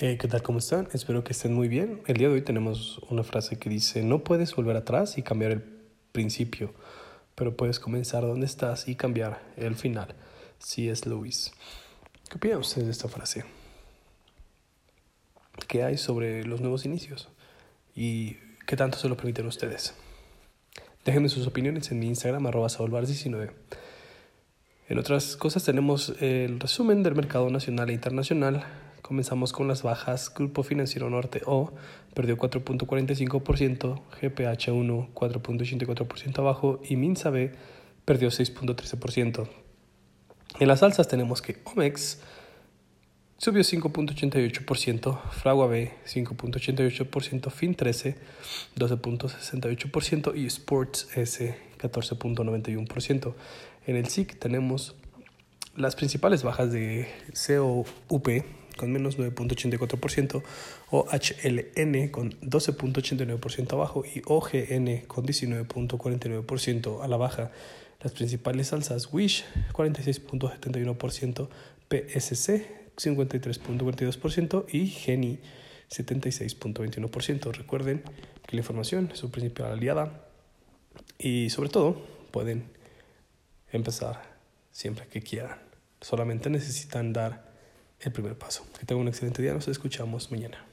Eh, ¿Qué tal? ¿Cómo están? Espero que estén muy bien. El día de hoy tenemos una frase que dice, no puedes volver atrás y cambiar el principio, pero puedes comenzar donde estás y cambiar el final. Si es Luis. ¿Qué opinan ustedes de esta frase? ¿Qué hay sobre los nuevos inicios? ¿Y qué tanto se lo permiten ustedes? Déjenme sus opiniones en mi Instagram, arroba 19 En otras cosas tenemos el resumen del mercado nacional e internacional Comenzamos con las bajas. Grupo Financiero Norte O perdió 4.45%, GPH1 4.84% abajo y Minsa B perdió 6.13%. En las alzas tenemos que Omex subió 5.88%, Fragua B 5.88%, Fin 13 12.68% y Sports S 14.91%. En el SIC tenemos las principales bajas de COUP con menos 9.84%, OHLN con 12.89% abajo y OGN con 19.49% a la baja. Las principales alzas Wish 46.71%, PSC 53.42% y Geni 76.21%. Recuerden que la información es su principal aliada y sobre todo pueden empezar siempre que quieran. Solamente necesitan dar el primer paso. Que tengan un excelente día. Nos escuchamos mañana.